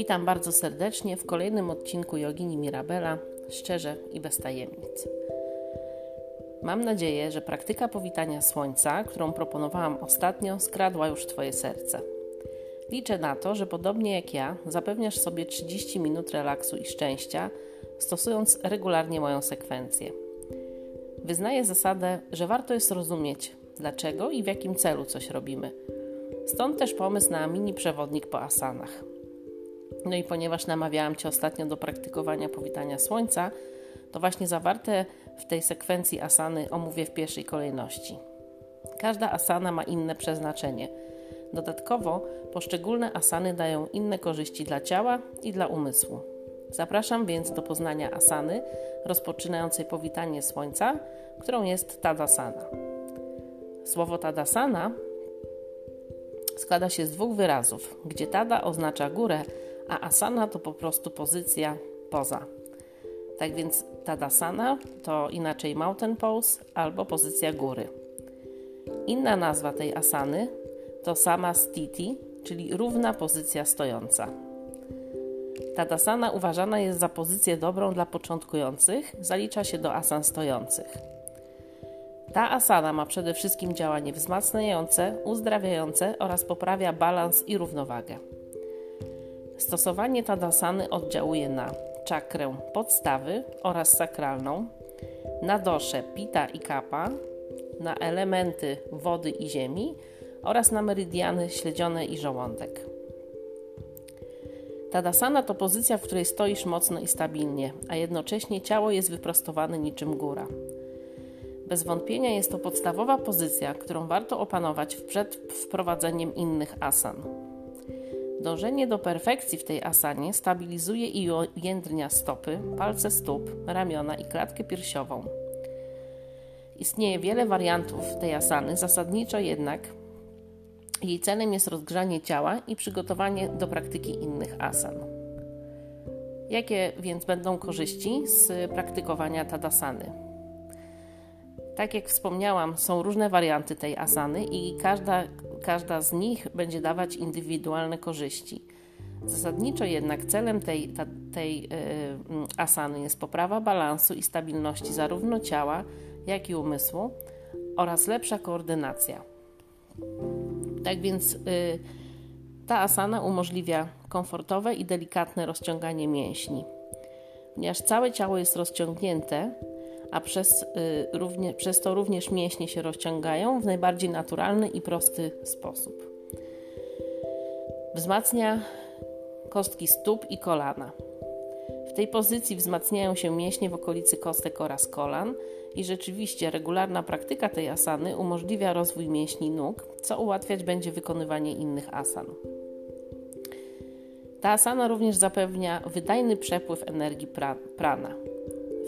Witam bardzo serdecznie w kolejnym odcinku Jogini Mirabela, szczerze i bez tajemnic. Mam nadzieję, że praktyka powitania słońca, którą proponowałam ostatnio, skradła już Twoje serce. Liczę na to, że podobnie jak ja, zapewniasz sobie 30 minut relaksu i szczęścia, stosując regularnie moją sekwencję. Wyznaję zasadę, że warto jest rozumieć, dlaczego i w jakim celu coś robimy. Stąd też pomysł na mini przewodnik po asanach. No i ponieważ namawiałam Cię ostatnio do praktykowania powitania słońca, to właśnie zawarte w tej sekwencji asany omówię w pierwszej kolejności. Każda asana ma inne przeznaczenie. Dodatkowo poszczególne asany dają inne korzyści dla ciała i dla umysłu. Zapraszam więc do poznania asany rozpoczynającej powitanie słońca, którą jest Tadasana. Słowo Tadasana składa się z dwóch wyrazów, gdzie Tada oznacza górę, a asana to po prostu pozycja poza. Tak więc Tadasana to inaczej mountain pose albo pozycja góry. Inna nazwa tej asany to sama stiti, czyli równa pozycja stojąca. Tadasana uważana jest za pozycję dobrą dla początkujących, zalicza się do asan stojących. Ta asana ma przede wszystkim działanie wzmacniające, uzdrawiające oraz poprawia balans i równowagę. Stosowanie tadasany oddziałuje na czakrę podstawy oraz sakralną, na dosze pita i kapa, na elementy wody i ziemi oraz na meridiany śledzione i żołądek. Tadasana to pozycja, w której stoisz mocno i stabilnie, a jednocześnie ciało jest wyprostowane niczym góra. Bez wątpienia jest to podstawowa pozycja, którą warto opanować przed wprowadzeniem innych asan. Dążenie do perfekcji w tej asanie stabilizuje i ujędrnia stopy, palce stóp, ramiona i klatkę piersiową. Istnieje wiele wariantów tej asany, zasadniczo jednak jej celem jest rozgrzanie ciała i przygotowanie do praktyki innych asan. Jakie więc będą korzyści z praktykowania tadasany? Tak jak wspomniałam, są różne warianty tej asany i każda, każda z nich będzie dawać indywidualne korzyści. Zasadniczo jednak celem tej, ta, tej yy, asany jest poprawa balansu i stabilności zarówno ciała, jak i umysłu oraz lepsza koordynacja. Tak więc yy, ta asana umożliwia komfortowe i delikatne rozciąganie mięśni. Ponieważ całe ciało jest rozciągnięte, a przez, y, równie, przez to również mięśnie się rozciągają w najbardziej naturalny i prosty sposób. Wzmacnia kostki stóp i kolana. W tej pozycji wzmacniają się mięśnie w okolicy kostek oraz kolan i rzeczywiście regularna praktyka tej asany umożliwia rozwój mięśni nóg, co ułatwiać będzie wykonywanie innych asan. Ta asana również zapewnia wydajny przepływ energii prana.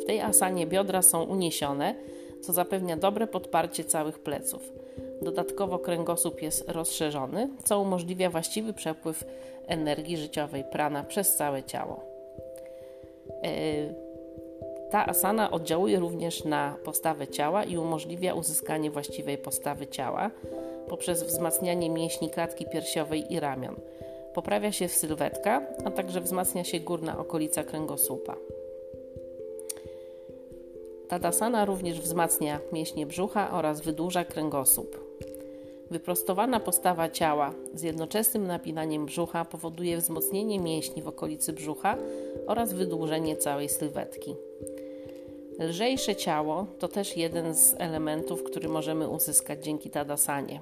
W tej asanie biodra są uniesione, co zapewnia dobre podparcie całych pleców. Dodatkowo kręgosłup jest rozszerzony, co umożliwia właściwy przepływ energii życiowej prana przez całe ciało. E, ta asana oddziałuje również na postawę ciała i umożliwia uzyskanie właściwej postawy ciała poprzez wzmacnianie mięśni klatki piersiowej i ramion. Poprawia się sylwetka, a także wzmacnia się górna okolica kręgosłupa. Tadasana również wzmacnia mięśnie brzucha oraz wydłuża kręgosłup. Wyprostowana postawa ciała z jednoczesnym napinaniem brzucha powoduje wzmocnienie mięśni w okolicy brzucha oraz wydłużenie całej sylwetki. Lżejsze ciało to też jeden z elementów, który możemy uzyskać dzięki Tadasanie.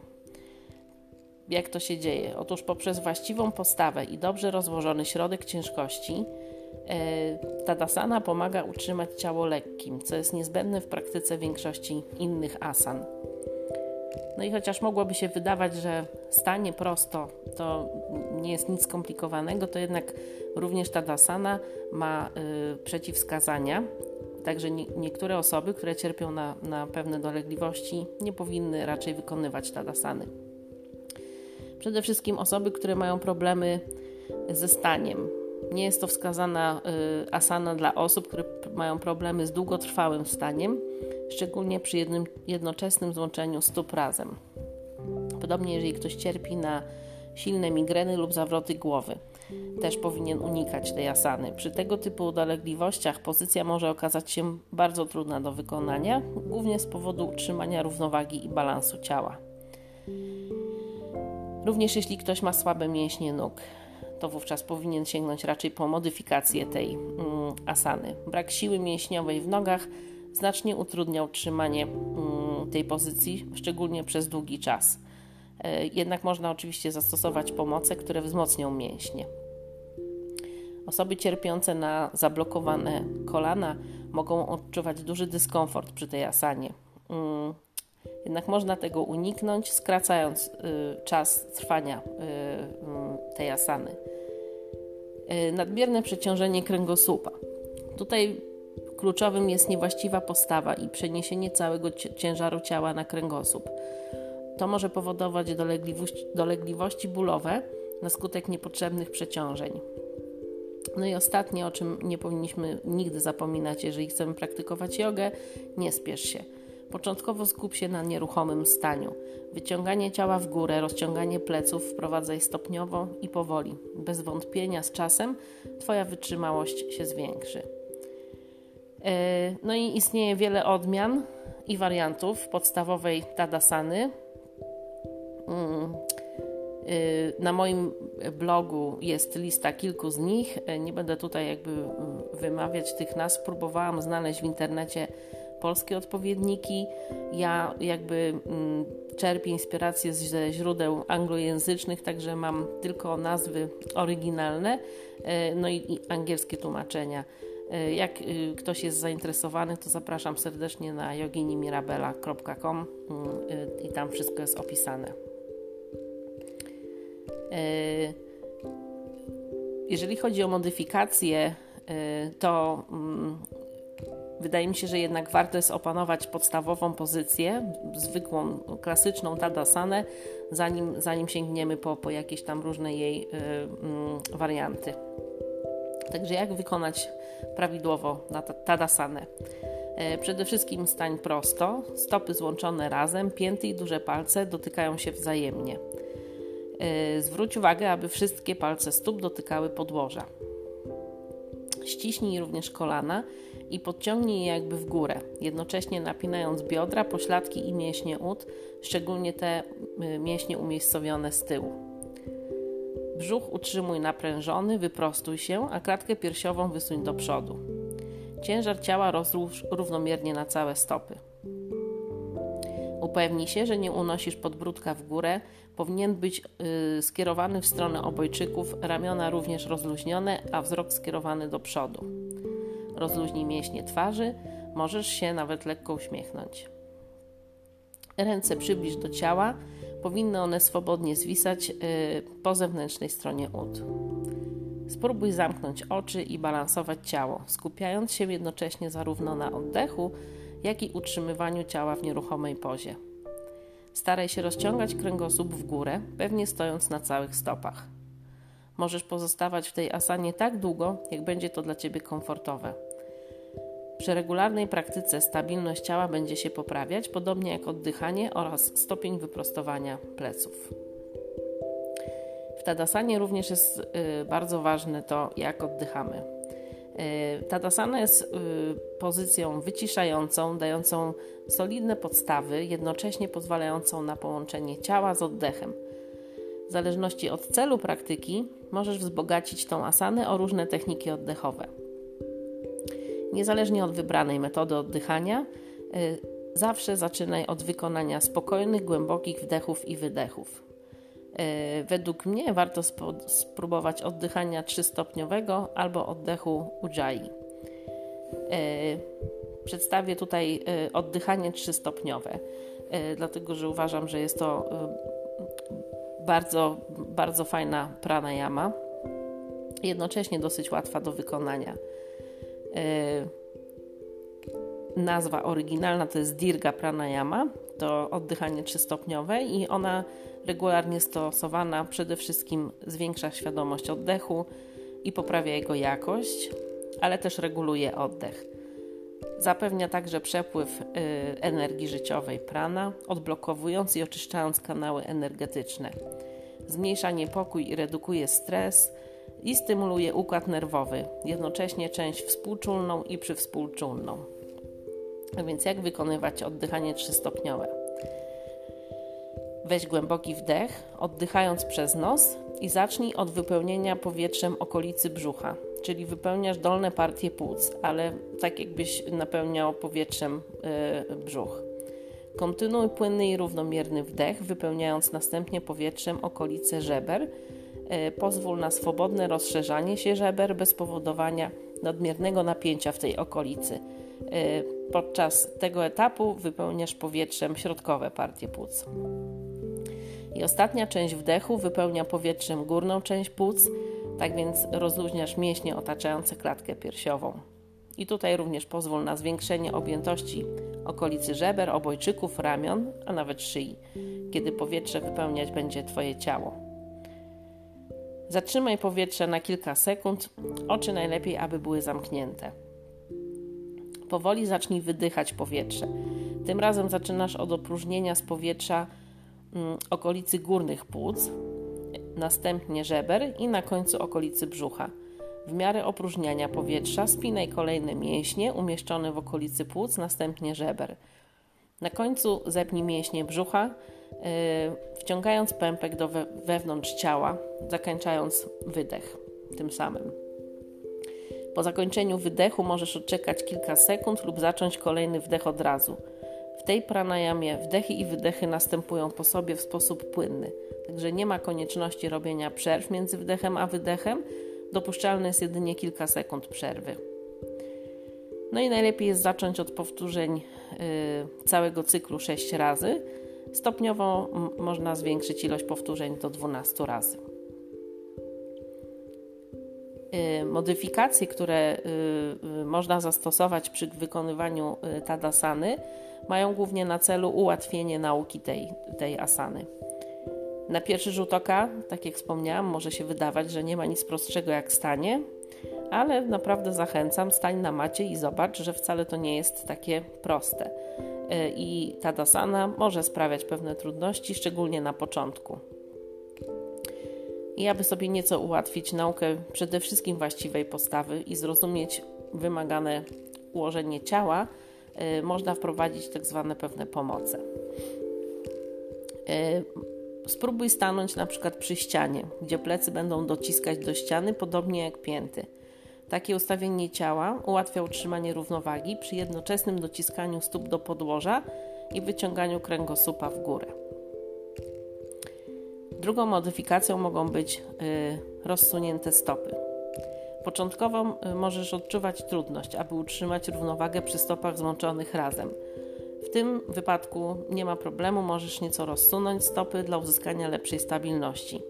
Jak to się dzieje? Otóż poprzez właściwą postawę i dobrze rozłożony środek ciężkości Tadasana pomaga utrzymać ciało lekkim, co jest niezbędne w praktyce większości innych asan. No i chociaż mogłoby się wydawać, że stanie prosto to nie jest nic skomplikowanego, to jednak również Tadasana ma y, przeciwwskazania. Także nie, niektóre osoby, które cierpią na, na pewne dolegliwości, nie powinny raczej wykonywać Tadasany. Przede wszystkim osoby, które mają problemy ze staniem, nie jest to wskazana y, asana dla osób, które mają problemy z długotrwałym staniem, szczególnie przy jednym jednoczesnym złączeniu stóp razem. Podobnie jeżeli ktoś cierpi na silne migreny lub zawroty głowy. też powinien unikać tej asany. Przy tego typu dolegliwościach pozycja może okazać się bardzo trudna do wykonania, głównie z powodu utrzymania równowagi i balansu ciała. Również jeśli ktoś ma słabe mięśnie nóg, to wówczas powinien sięgnąć raczej po modyfikację tej mm, asany. Brak siły mięśniowej w nogach znacznie utrudnia utrzymanie mm, tej pozycji, szczególnie przez długi czas. E, jednak można oczywiście zastosować pomoce, które wzmocnią mięśnie. Osoby cierpiące na zablokowane kolana mogą odczuwać duży dyskomfort przy tej asanie. Mm, jednak można tego uniknąć, skracając y, czas trwania y, y, tej asany. Nadmierne przeciążenie kręgosłupa. Tutaj kluczowym jest niewłaściwa postawa i przeniesienie całego ciężaru ciała na kręgosłup. To może powodować dolegliwości, dolegliwości bólowe na skutek niepotrzebnych przeciążeń. No i ostatnie, o czym nie powinniśmy nigdy zapominać, jeżeli chcemy praktykować jogę, nie spiesz się. Początkowo skup się na nieruchomym staniu. Wyciąganie ciała w górę, rozciąganie pleców wprowadzaj stopniowo i powoli. Bez wątpienia z czasem Twoja wytrzymałość się zwiększy. E, no i istnieje wiele odmian i wariantów podstawowej Tadasany. Mm, e, na moim blogu jest lista kilku z nich. E, nie będę tutaj jakby wymawiać tych nazw. Próbowałam znaleźć w internecie polskie odpowiedniki. Ja jakby mm, czerpię inspirację ze źródeł anglojęzycznych, także mam tylko nazwy oryginalne, e, no i, angielskie tłumaczenia. E, jak y, ktoś jest zainteresowany, to zapraszam serdecznie na joginimirabela.com mm, y, i tam wszystko jest opisane. E, jeżeli chodzi o modyfikacje, to mm, Wydaje mi się, że jednak warto jest opanować podstawową pozycję, zwykłą, klasyczną tadasanę, zanim, zanim sięgniemy po, po jakieś tam różne jej y, y, warianty. Także jak wykonać prawidłowo tadasanę? E, przede wszystkim stań prosto, stopy złączone razem, pięty i duże palce dotykają się wzajemnie. E, zwróć uwagę, aby wszystkie palce stóp dotykały podłoża. Ściśnij również kolana i podciągnij je jakby w górę, jednocześnie napinając biodra, pośladki i mięśnie ud, szczególnie te y, mięśnie umiejscowione z tyłu. Brzuch utrzymuj naprężony, wyprostuj się, a klatkę piersiową wysuń do przodu. Ciężar ciała rozłóż równomiernie na całe stopy. Upewnij się, że nie unosisz podbródka w górę. Powinien być yy, skierowany w stronę obojczyków, ramiona również rozluźnione, a wzrok skierowany do przodu. Rozluźnij mięśnie twarzy, możesz się nawet lekko uśmiechnąć. Ręce przybliż do ciała, powinny one swobodnie zwisać yy, po zewnętrznej stronie ud. Spróbuj zamknąć oczy i balansować ciało, skupiając się jednocześnie zarówno na oddechu, jak i utrzymywaniu ciała w nieruchomej pozie. Staraj się rozciągać kręgosłup w górę, pewnie stojąc na całych stopach. Możesz pozostawać w tej asanie tak długo, jak będzie to dla Ciebie komfortowe. Przy regularnej praktyce stabilność ciała będzie się poprawiać, podobnie jak oddychanie oraz stopień wyprostowania pleców. W Tadasanie również jest y, bardzo ważne to, jak oddychamy. Y, Tadasana jest y, pozycją wyciszającą, dającą solidne podstawy, jednocześnie pozwalającą na połączenie ciała z oddechem. W zależności od celu praktyki możesz wzbogacić tą asanę o różne techniki oddechowe. Niezależnie od wybranej metody oddychania, y, zawsze zaczynaj od wykonania spokojnych, głębokich wdechów i wydechów. Y, według mnie warto spróbować oddychania trzystopniowego albo oddechu Ujjayi. Y, przedstawię tutaj oddychanie trzystopniowe, dlatego że uważam, że jest to bardzo, bardzo fajna pranayama, jednocześnie dosyć łatwa do wykonania. E, nazwa oryginalna to jest Dirga Pranayama, to oddychanie trzystopniowe i ona regularnie stosowana przede wszystkim zwiększa świadomość oddechu i poprawia jego jakość, ale też reguluje oddech. Zapewnia także przepływ y, energii życiowej prana, odblokowując i oczyszczając kanały energetyczne. Zmniejsza niepokój i redukuje stres, i stymuluje układ nerwowy, jednocześnie część współczulną i przywspółczulną. A więc jak wykonywać oddychanie trzystopniowe? Weź głęboki wdech, oddychając przez nos i zacznij od wypełnienia powietrzem okolicy brzucha, czyli wypełniasz dolne partie płuc, ale tak jakbyś napełniał powietrzem yy, brzuch. Kontynuuj płynny i równomierny wdech, wypełniając następnie powietrzem okolice żeber. Yy, pozwól na swobodne rozszerzanie się żeber bez powodowania nadmiernego napięcia w tej okolicy. Yy, podczas tego etapu wypełniasz powietrzem środkowe partie płuc. I ostatnia część wdechu wypełnia powietrzem górną część płuc, tak więc rozluźniasz mięśnie otaczające klatkę piersiową. I tutaj również pozwól na zwiększenie objętości okolicy żeber, obojczyków, ramion, a nawet szyi, kiedy powietrze wypełniać będzie Twoje ciało. Zatrzymaj powietrze na kilka sekund, oczy najlepiej, aby były zamknięte. Powoli zacznij wydychać powietrze. Tym razem zaczynasz od opróżnienia z powietrza Mm, okolicy górnych płuc, następnie żeber i na końcu okolicy brzucha. W miarę opróżniania powietrza spinaj kolejne mięśnie umieszczone w okolicy płuc, następnie żeber. Na końcu zepnij mięśnie brzucha, wciągając pępek do we wewnątrz ciała, zakończając wydech tym samym. Po zakończeniu wydechu możesz odczekać kilka sekund lub zacząć kolejny wdech od razu. W tej pranayamie wdechy i wydechy następują po sobie w sposób płynny, także nie ma konieczności robienia przerw między wdechem a wydechem, dopuszczalne jest jedynie kilka sekund przerwy. No i najlepiej jest zacząć od powtórzeń yy, całego cyklu 6 razy. Stopniowo można zwiększyć ilość powtórzeń do 12 razy. Yy, modyfikacje, które yy, można zastosować przy wykonywaniu y, tadasany, mają głównie na celu ułatwienie nauki tej, tej asany. Na pierwszy rzut oka, tak jak wspomniałam, może się wydawać, że nie ma nic prostszego jak stanie, ale naprawdę zachęcam, stań na macie i zobacz, że wcale to nie jest takie proste. E, I ta dasana może sprawiać pewne trudności, szczególnie na początku. I aby sobie nieco ułatwić naukę przede wszystkim właściwej postawy i zrozumieć wymagane ułożenie ciała, Y, można wprowadzić tak zwane pewne pomoce. Y, spróbuj stanąć na przykład przy ścianie, gdzie plecy będą dociskać do ściany, podobnie jak pięty. Takie ustawienie ciała ułatwia utrzymanie równowagi przy jednoczesnym dociskaniu stóp do podłoża i wyciąganiu kręgosłupa w górę. Drugą modyfikacją mogą być y, rozsunięte stopy. Początkowo y, możesz odczuwać trudność, aby utrzymać równowagę przy stopach złączonych razem. W tym wypadku nie ma problemu, możesz nieco rozsunąć stopy dla uzyskania lepszej stabilności.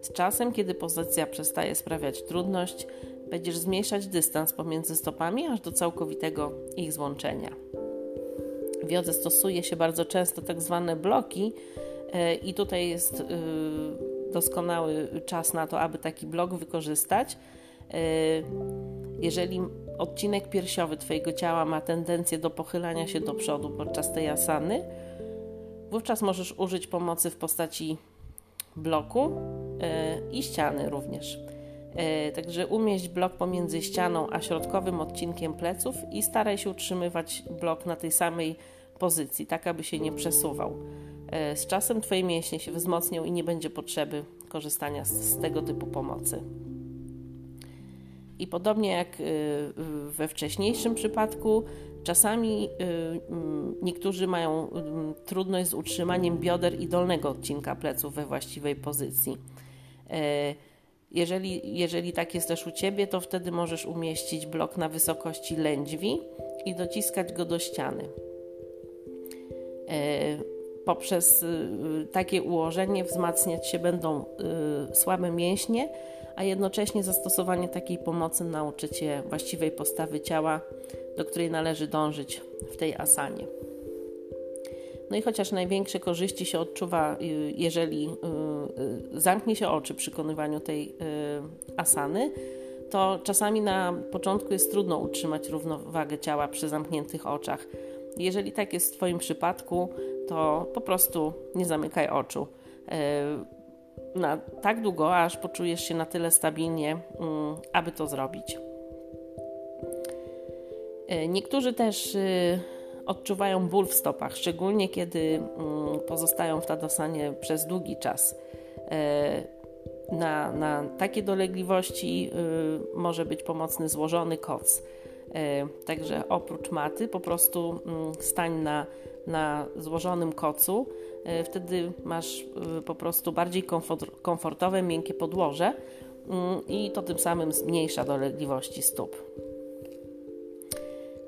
Z czasem, kiedy pozycja przestaje sprawiać trudność, będziesz zmniejszać dystans pomiędzy stopami aż do całkowitego ich złączenia. W jodze stosuje się bardzo często tak zwane bloki, y, i tutaj jest y, doskonały czas na to, aby taki blok wykorzystać. Y, jeżeli odcinek piersiowy Twojego ciała ma tendencję do pochylania się do przodu podczas tej asany, wówczas możesz użyć pomocy w postaci bloku i ściany również. Y, także umieść blok pomiędzy ścianą a środkowym odcinkiem pleców i staraj się utrzymywać blok na tej samej pozycji, tak aby się nie przesuwał. Z czasem Twoje mięśnie się wzmocnią i nie będzie potrzeby korzystania z, tego typu pomocy. I podobnie jak y, we wcześniejszym przypadku, czasami mm, niektórzy mają mm, trudność z utrzymaniem bioder i dolnego odcinka pleców we właściwej pozycji. Jeżeli, jeżeli tak jest też u Ciebie, to wtedy możesz umieścić blok na wysokości lędźwi i dociskać go do ściany. E, poprzez y, takie ułożenie wzmacniać się będą słabe mięśnie, a jednocześnie zastosowanie takiej pomocy nauczy Cię właściwej postawy ciała, do której należy dążyć w tej asanie. No i chociaż największe korzyści się odczuwa, y, jeżeli y, y, zamknie się oczy przy wykonywaniu tej asany, to czasami na początku jest trudno utrzymać równowagę ciała przy zamkniętych oczach. Jeżeli tak jest w Twoim przypadku, to po prostu nie zamykaj oczu na tak długo, aż poczujesz się na tyle stabilnie, mm, aby to zrobić. Niektórzy też odczuwają ból w stopach, szczególnie kiedy mm, pozostają w tadasanie przez długi czas. E, na, na takie dolegliwości y, może być pomocny złożony koc. E, także oprócz maty po prostu mm, stań na, na złożonym kocu. E, wtedy masz po prostu bardziej komfortowe, miękkie podłoże mm, i to tym samym zmniejsza dolegliwości stóp.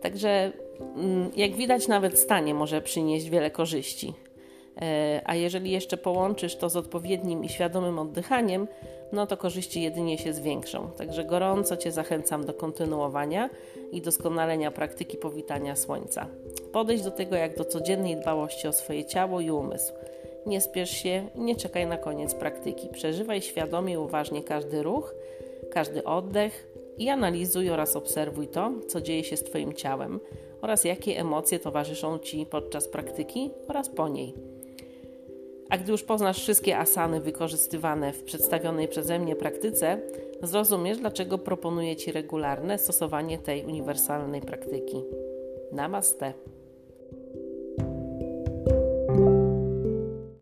Także jak widać, nawet stanie może przynieść wiele korzyści. E, a jeżeli jeszcze połączysz to z odpowiednim i świadomym oddychaniem, no to korzyści jedynie się zwiększą. Także gorąco Cię zachęcam do kontynuowania i doskonalenia praktyki powitania słońca. Podejdź do tego jak do codziennej dbałości o swoje ciało i umysł. Nie spiesz się i nie czekaj na koniec praktyki. Przeżywaj świadomie i uważnie każdy ruch, każdy oddech i analizuj oraz obserwuj to, co dzieje się z Twoim ciałem oraz jakie emocje towarzyszą Ci podczas praktyki oraz po niej. A gdy już poznasz wszystkie asany wykorzystywane w przedstawionej przeze mnie praktyce, zrozumiesz, dlaczego proponuję Ci regularne stosowanie tej uniwersalnej praktyki. Namaste.